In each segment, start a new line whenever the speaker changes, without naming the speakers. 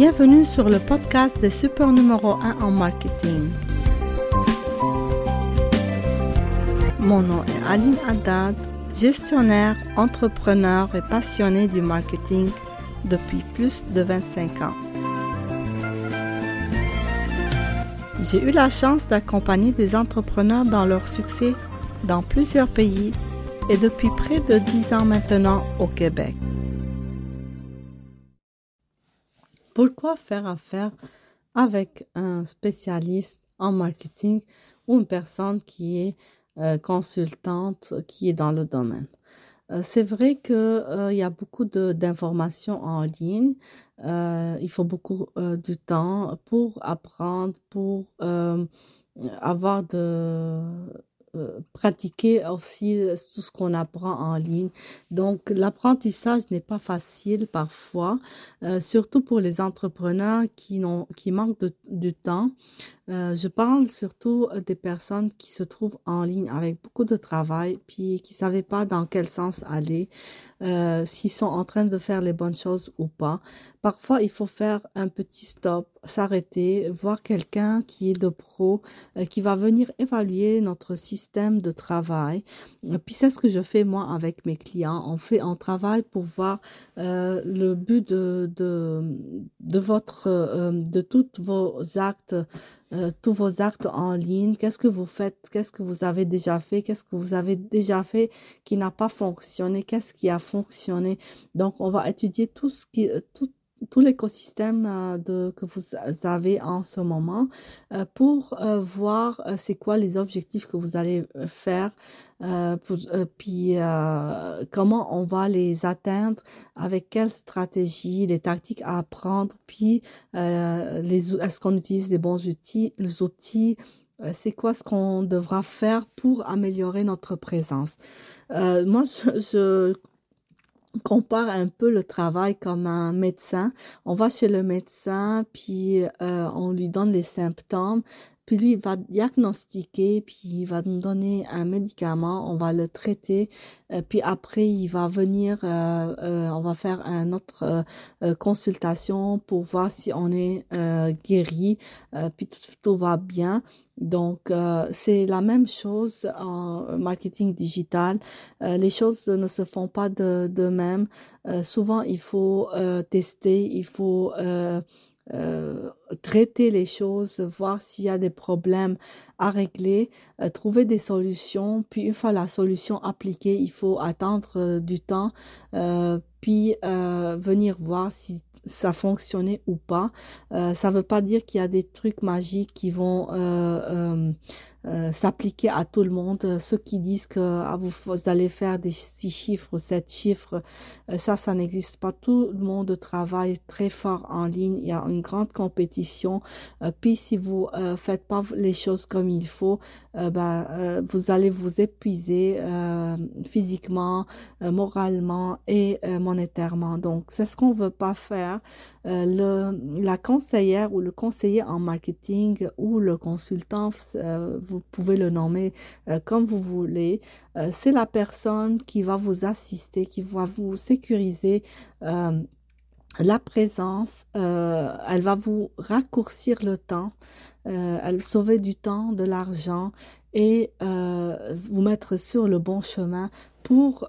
Bienvenue sur le podcast des super numéro 1 en marketing. Mon nom est Aline Haddad, gestionnaire, entrepreneur et passionné du marketing depuis plus de 25 ans. J'ai eu la chance d'accompagner des entrepreneurs dans leur succès dans plusieurs pays et depuis près de 10 ans maintenant au Québec. Pourquoi faire affaire avec un spécialiste en marketing ou une personne qui est euh, consultante, qui est dans le domaine? Euh, c'est vrai qu'il euh, y a beaucoup d'informations en ligne. il faut beaucoup de temps pour apprendre, pour avoir de, pratiquer aussi euh, tout ce qu'on apprend en ligne. Donc, l'apprentissage n'est pas facile parfois, euh, surtout pour les entrepreneurs qui, qui manquent de, de temps. Euh, je parle surtout des personnes qui se trouvent en ligne avec beaucoup de travail, puis qui ne savaient pas dans quel sens aller, euh, s'ils sont en train de faire les bonnes choses ou pas. Parfois, il faut faire un petit stop, s'arrêter, voir quelqu'un qui est de pro, euh, qui va venir évaluer notre système de travail. puis c'est ce que je fais moi avec mes clients. On fait un travail pour voir le but de, de, de votre, de toutes vos actes euh, tous vos actes en ligne, qu'est-ce que vous faites, qu'est-ce que vous avez déjà fait, qu'est-ce que vous avez déjà fait qui n'a pas fonctionné, qu'est-ce qui a fonctionné. Donc, on va étudier tout ce qui, euh, tout, tout l'écosystème euh, que vous avez en ce moment euh, pour euh, voir c'est quoi les objectifs que vous allez faire, puis comment on va les atteindre, avec quelle stratégie, les tactiques à apprendre, puis les, est-ce qu'on utilise les bons outils, les outils c'est quoi ce qu'on devra faire pour améliorer notre présence. moi, compare un peu le travail comme un médecin. On va chez le médecin, puis euh, on lui donne les symptômes, puis lui, il va diagnostiquer, puis il va nous donner un médicament, on va le traiter, euh, puis après, il va venir, euh, euh, on va faire une autre consultation pour voir si on est guéri, puis tout, va bien. Donc, c'est la même chose en marketing digital. les choses ne se font pas de même. souvent, il faut tester, il faut euh, traiter les choses, voir s'il y a des problèmes à régler, euh, trouver des solutions. Puis une fois la solution appliquée, il faut attendre euh, du temps, puis venir voir si ça fonctionnait ou pas. ça veut pas dire qu'il y a des trucs magiques qui vont euh, s'appliquer à tout le monde. Ceux qui disent que ah, vous, allez faire des six chiffres, sept chiffres, euh, ça, ça n'existe pas. Tout le monde travaille très fort en ligne. Il y a une grande compétition. Euh, puis si vous faites pas les choses comme il faut, ben, vous allez vous épuiser physiquement, moralement et monétairement. Donc, c'est ce qu'on veut pas faire. le, la conseillère ou le conseiller en marketing ou le consultant vous pouvez le nommer euh, comme vous voulez. Euh, c'est la personne qui va vous assister, qui va vous sécuriser euh, la présence. elle va vous raccourcir le temps. elle sauver du temps, de l'argent et vous mettre sur le bon chemin pour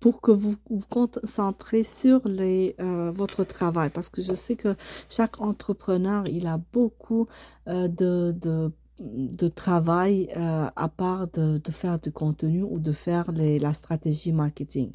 pour que vous vous concentrez sur les, votre travail. Parce que je sais que chaque entrepreneur, il a beaucoup de de travail euh, à part de, de, faire du contenu ou de faire les, la stratégie marketing.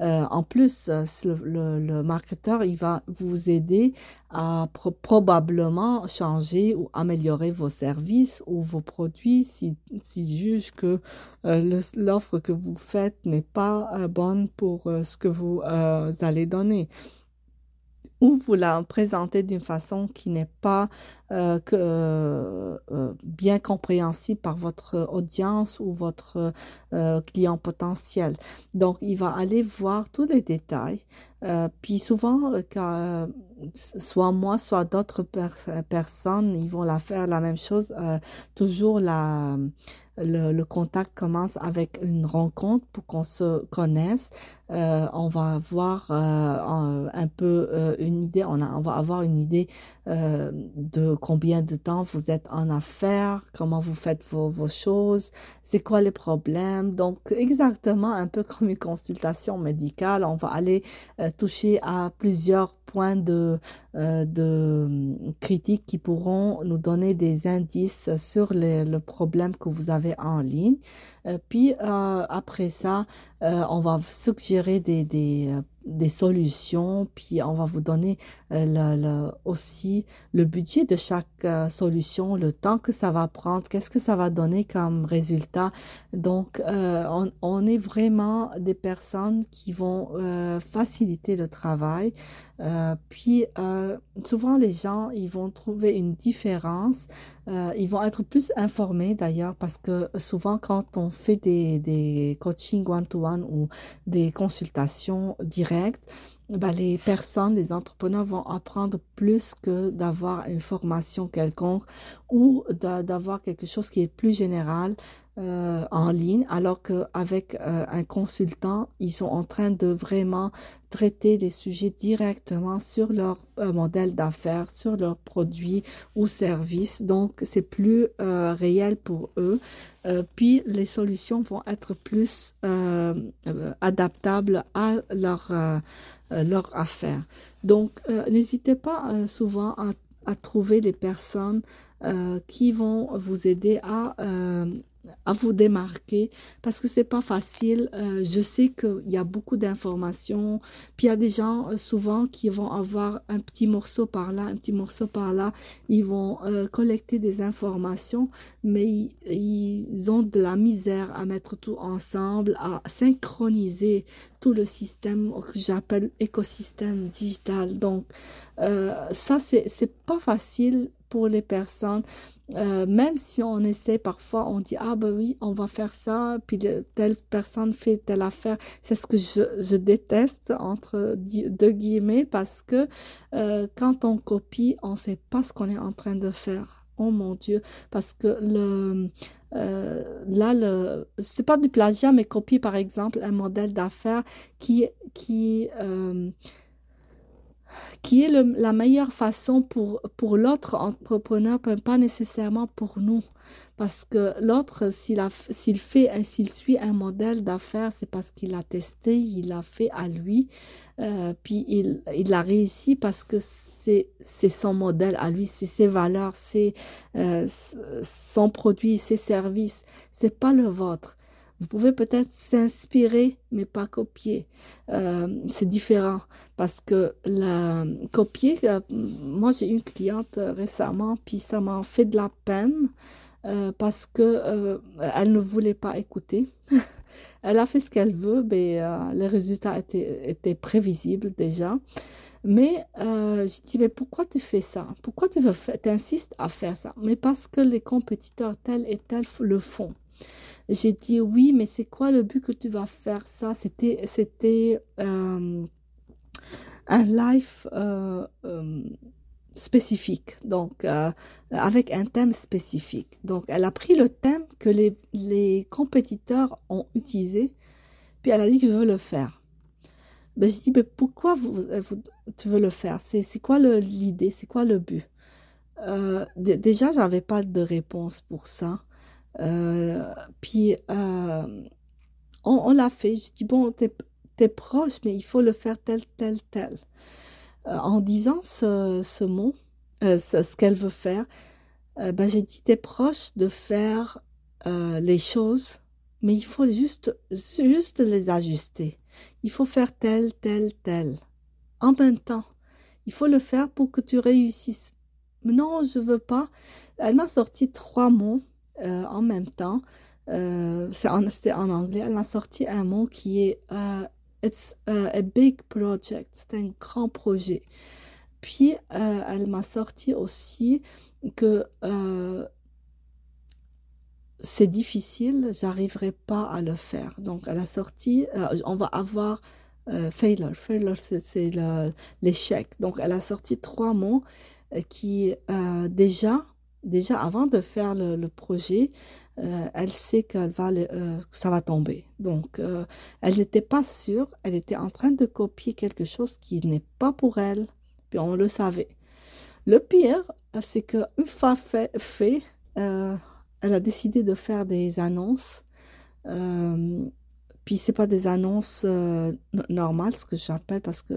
Euh, en plus, euh, le, le, marketeur, il va vous aider à probablement changer ou améliorer vos services ou vos produits s'il si juge que euh, l'offre que vous faites n'est pas euh, bonne pour ce que vous allez donner ou vous la présentez d'une façon qui n'est pas que, bien compréhensible par votre audience ou votre client potentiel. Donc, il va aller voir tous les détails. puis souvent, quand, soit moi, soit d'autres personnes, ils vont la faire la même chose. toujours la le, le, contact commence avec une rencontre pour qu'on se connaisse. Euh, on va avoir euh, un, peu euh, une idée, on, a, on, va avoir une idée euh, de combien de temps vous êtes en affaires, comment vous faites vos, choses, c'est quoi les problèmes. Donc exactement un peu comme une consultation médicale, on va aller euh, toucher à plusieurs points de, euh, de critique qui pourront nous donner des indices sur les, le problème que vous avez en ligne. Euh, puis euh, après ça, euh, on va suggérer des, des des solutions, puis on va vous donner euh, le, le, aussi le budget de chaque euh, solution, le temps que ça va prendre, qu'est-ce que ça va donner comme résultat. Donc, euh, on, on, est vraiment des personnes qui vont faciliter le travail. Puis, souvent, les gens, ils vont trouver une différence. Ils vont être plus informés d'ailleurs parce que souvent, quand on fait des, des coachings one-to-one -one ou des consultations directes, ben, les personnes, les entrepreneurs vont apprendre plus que d'avoir une formation quelconque ou d'avoir quelque chose qui est plus général euh, en ligne, alors qu'avec euh, un consultant, ils sont en train de vraiment traiter des sujets directement sur leur euh, modèle d'affaires, sur leurs produits ou services. Donc, c'est plus euh, réel pour eux. Euh, puis, les solutions vont être plus adaptables à leur, leur affaire. Donc, n'hésitez pas souvent à, à, trouver des personnes qui vont vous aider à à vous démarquer parce que c'est pas facile. Euh, je sais qu'il y a beaucoup d'informations. Puis il y a des gens euh, souvent qui vont avoir un petit morceau par là, un petit morceau par là. Ils vont euh, collecter des informations, mais ils, ils, ont de la misère à mettre tout ensemble, à synchroniser tout le système que j'appelle écosystème digital. Donc ça c'est pas facile pour les personnes. Euh, même si on essaie parfois, on dit, ah ben oui, on va faire ça, puis telle personne fait telle affaire. C'est ce que je, je déteste, entre deux guillemets, parce que euh, quand on copie, on sait pas ce qu'on est en train de faire. Oh mon Dieu, parce que le euh, là le c'est pas du plagiat, mais copier par exemple un modèle d'affaires qui qui qui est le, la meilleure façon pour, pour l'autre entrepreneur, pas nécessairement pour nous. Parce que l'autre, s'il, fait, s'il suit un modèle d'affaires, c'est parce qu'il a testé, il a fait à lui, euh, puis il, il a réussi parce que c'est, c'est son modèle à lui, c'est ses valeurs, c'est euh, son produit, ses services, c'est pas le vôtre. Vous pouvez peut-être s'inspirer, mais pas copier. Euh, c'est différent parce que la copier, euh, moi j'ai une cliente récemment, puis ça m'a fait de la peine euh, parce que euh, elle ne voulait pas écouter. elle a fait ce qu'elle veut, mais euh, les résultats étaient, prévisibles déjà. Mais euh, je dis, mais pourquoi tu fais ça? Pourquoi tu veux insistes à faire ça? Mais parce que les compétiteurs tels et tels le font. J'ai dit oui, mais c'est quoi le but que tu vas faire ça? C'était c'était euh, un live euh, euh, spécifique, donc avec un thème spécifique. Donc elle a pris le thème que les, les compétiteurs ont utilisé, puis elle a dit que je veux le faire. Ben, j'ai dit, mais pourquoi vous, tu veux le faire? C'est quoi l'idée? C'est quoi le but? Euh, Déjà, j'avais pas de réponse pour ça. Euh, puis, euh, on, l'a fait. Je dis, bon, t'es es proche, mais il faut le faire tel, tel, tel. Euh, en disant ce, mot, ce, ce qu'elle veut faire, ben, j'ai dit, t'es proche de faire les choses, mais il faut juste, juste les ajuster. Il faut faire tel, tel, tel. En même temps, il faut le faire pour que tu réussisses. Non, je veux pas. Elle m'a sorti trois mots euh, en même temps. Euh, c'est en, anglais. Elle m'a sorti un mot qui est uh, It's a big project. C'est un grand projet. puis, elle m'a sorti aussi que c'est difficile, j'arriverai pas à le faire. Donc, elle a sorti, on va avoir failure. Failure, c'est l'échec. Donc, elle a sorti trois mots qui, déjà, déjà avant de faire le, projet, euh, elle sait qu'elle va, euh, que ça va tomber. Donc, euh, elle n'était pas sûre. Elle était en train de copier quelque chose qui n'est pas pour elle. Puis on le savait. Le pire, c'est qu'une fois fait, fait elle a décidé de faire des annonces puis c'est pas des annonces euh, normales, ce que j'appelle, parce que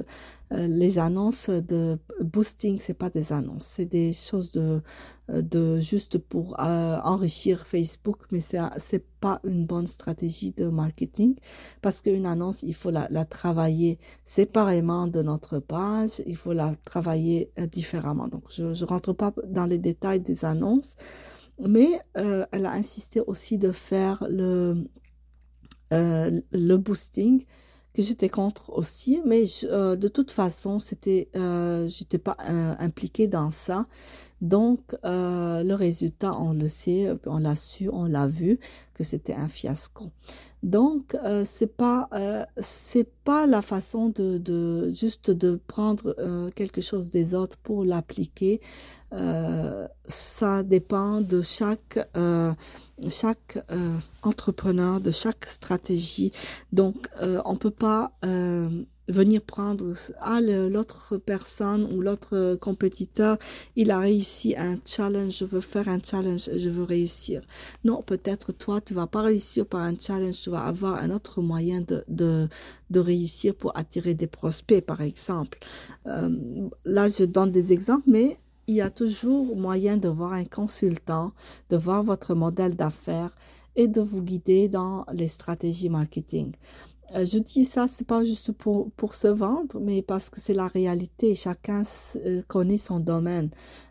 euh, les annonces de boosting, c'est pas des annonces, c'est des choses de, euh, de juste pour enrichir Facebook, mais c'est c'est pas une bonne stratégie de marketing, parce qu'une annonce, il faut la, la, travailler séparément de notre page, il faut la travailler différemment. Donc je je rentre pas dans les détails des annonces, mais elle a insisté aussi de faire le euh, le boosting que j'étais contre aussi, mais euh, de toute façon, c'était, euh, j'étais pas euh, impliquée dans ça. Donc, le résultat, on le sait, on l'a su, on l'a vu que c'était un fiasco. Donc, c'est pas, c'est pas la façon de, de juste de prendre quelque chose des autres pour l'appliquer. ça dépend de chaque chaque euh, entrepreneur, de chaque stratégie. Donc, euh, on peut pas euh, venir prendre ah l'autre personne ou l'autre compétiteur, il a réussi un challenge, je veux faire un challenge, je veux réussir. Non, peut-être toi, tu vas pas réussir par un challenge, tu vas avoir un autre moyen de de, de réussir pour attirer des prospects, par exemple. Euh, là, je donne des exemples, mais il y a toujours moyen de voir un consultant, de voir votre modèle d'affaires et de vous guider dans les stratégies marketing. Euh, je dis ça, c'est pas juste pour, pour se vendre, mais parce que c'est la réalité. Chacun euh, connaît son domaine.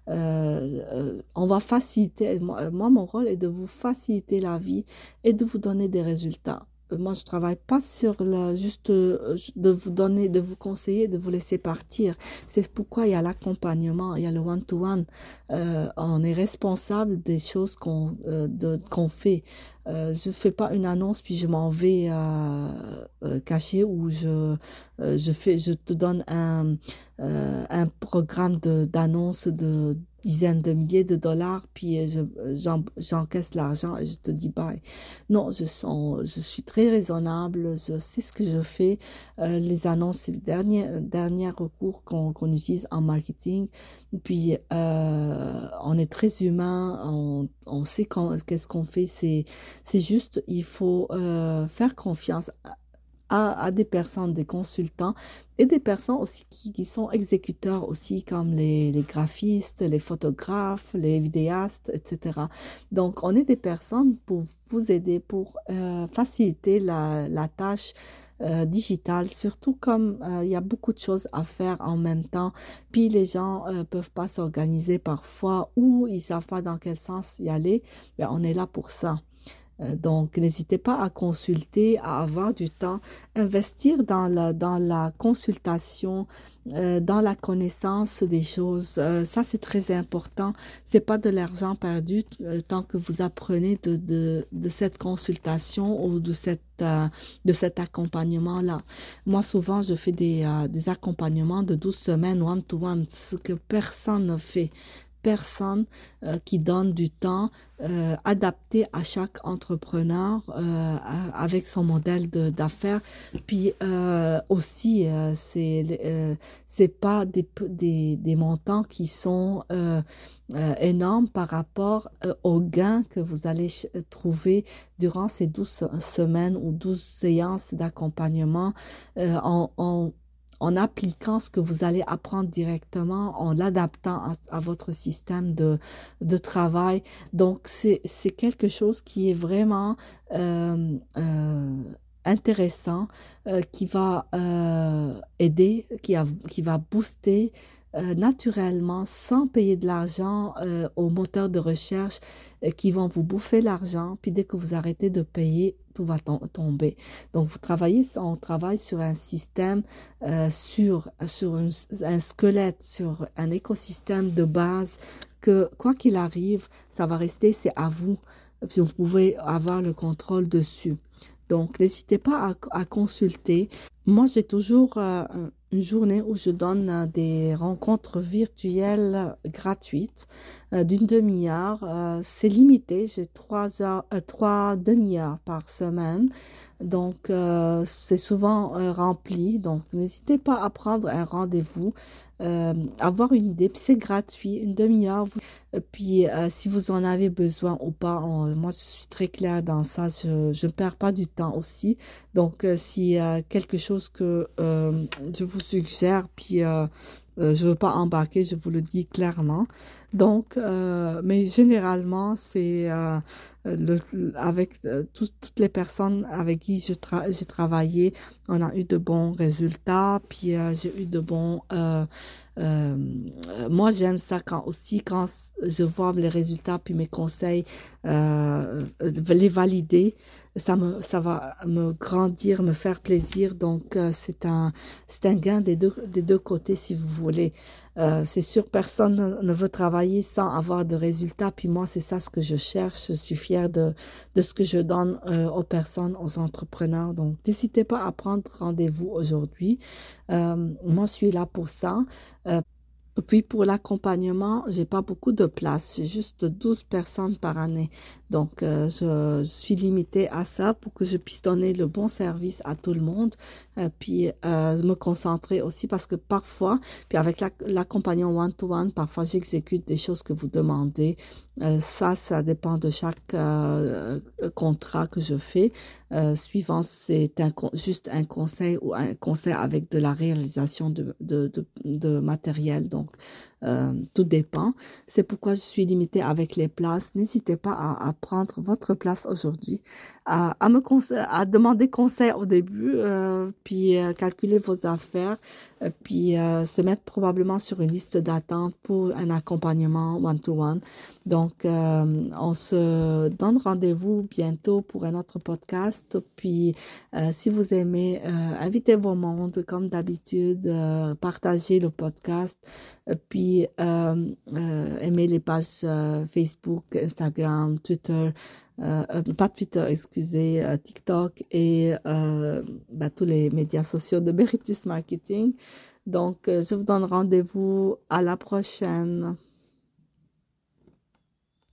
Euh, on va faciliter, moi, mon rôle est de vous faciliter la vie et de vous donner des résultats moi je travaille pas sur la juste euh, de vous donner de vous conseiller de vous laisser partir. C'est pourquoi il y a l'accompagnement il y a le one to one euh, on est responsable des choses qu'on euh, qu'on fait. Euh, je fais pas une annonce puis je m'en vais euh, euh cacher ou je je fais je te donne un un programme de d'annonce de dizaines de milliers de dollars, puis euh, j'encaisse l'argent et je te dis bye. Non, je, sens, je suis très raisonnable, je sais ce que je fais. Euh, les annonces, c'est le dernier, dernier recours qu'on qu'on utilise en marketing. Puis, euh, on est très humain, on, on sait qu'est-ce qu'on fait. C'est juste, il faut euh, faire confiance des personnes, des consultants et des personnes aussi qui, qui sont exécuteurs aussi comme les, les, graphistes, les photographes, les vidéastes, etc. Donc, on est des personnes pour vous aider, pour euh, faciliter la, la tâche euh, digitale, surtout comme euh, il y a beaucoup de choses à faire en même temps, puis les gens euh, peuvent pas s'organiser parfois ou ils savent pas dans quel sens y aller, ben on est là pour ça. Euh, donc, n'hésitez pas à consulter, à avoir du temps, investir dans la, dans la consultation, euh, dans la connaissance des choses. Euh, ça, c'est très important. C'est pas de l'argent perdu euh, tant que vous apprenez de, de, de cette consultation ou de cette de cet accompagnement là. Moi, souvent, je fais des, des accompagnements de 12 semaines one-to-one, -one, ce que personne ne fait personne euh, qui donne du temps euh, adapté à chaque entrepreneur euh, avec son modèle d'affaires. Puis aussi, c'est c'est pas des, montants qui sont énormes par rapport aux gains que vous allez trouver durant ces 12 semaines ou 12 séances d'accompagnement en, en en appliquant ce que vous allez apprendre directement, en l'adaptant à, votre système de, de travail. Donc, c'est quelque chose qui est vraiment euh, euh, intéressant, euh, qui va aider, qui, a, qui va booster naturellement, sans payer de l'argent aux moteurs de recherche qui vont vous bouffer l'argent. Puis dès que vous arrêtez de payer, va tomber. Donc vous travaillez, on travaille sur un système, euh, sur sur un squelette, sur un écosystème de base que quoi qu'il arrive, ça va rester, c'est à vous. Puis vous pouvez avoir le contrôle dessus. Donc n'hésitez pas à, consulter. Moi, j'ai toujours euh, une journée où je donne euh, des rencontres virtuelles gratuites euh, d'une demi-heure. C'est limité, j'ai trois trois demi-heures par semaine. Donc, c'est souvent rempli. Donc, n'hésitez pas à prendre un rendez-vous, avoir une idée. Puis c'est gratuit, une demi-heure. Puis, si vous en avez besoin ou pas, moi, je suis très claire dans ça. Je ne perds pas du temps aussi. Donc, s'il y quelque chose que je vous suggère, puis euh, euh, je veux pas embarquer, je vous le dis clairement. Donc, euh, mais généralement, c'est le, avec toutes les personnes avec qui j'ai travaillé, on a eu de bons résultats, puis j'ai eu de bons euh, moi, j'aime ça quand aussi quand je vois les résultats puis mes conseils, euh, les valider, ça me ça va me grandir, me faire plaisir. Donc euh, c'est un c'est un gain des deux des deux côtés si vous voulez. Euh, c'est sûr, personne ne veut travailler sans avoir de résultats. Puis moi, c'est ça ce que je cherche. Je suis fière de, de ce que je donne euh, aux personnes, aux entrepreneurs. Donc, n'hésitez pas à prendre rendez-vous aujourd'hui. Euh, moi, je suis là pour ça. Puis pour l'accompagnement, j'ai pas beaucoup de place, j'ai juste 12 personnes par année. Donc euh, je, suis limitée à ça pour que je puisse donner le bon service à tout le monde, euh, puis euh, me concentrer aussi parce que parfois, puis avec l'accompagnement one-to-one, parfois j'exécute des choses que vous demandez. ça, ça dépend de chaque contrat que je fais. Suivant, c'est un, juste un conseil ou un conseil avec de la réalisation de, de, de, de matériel. Donc euh, tout dépend. C'est pourquoi je suis limitée avec les places. N'hésitez pas à, prendre votre place aujourd'hui, à, à, me à demander conseil au début, euh, puis euh, calculer vos affaires, puis se mettre probablement sur une liste d'attente pour un accompagnement one-to-one. Donc, on se donne rendez-vous bientôt pour un autre podcast. Puis, si vous aimez, invitez vos mondes comme d'habitude, partagez le podcast, puis euh, euh, aimer les pages euh, Facebook, Instagram, Twitter, pas Twitter, excusez, TikTok et bah, tous les médias sociaux de Beritus Marketing. Donc, je vous donne rendez-vous à la prochaine.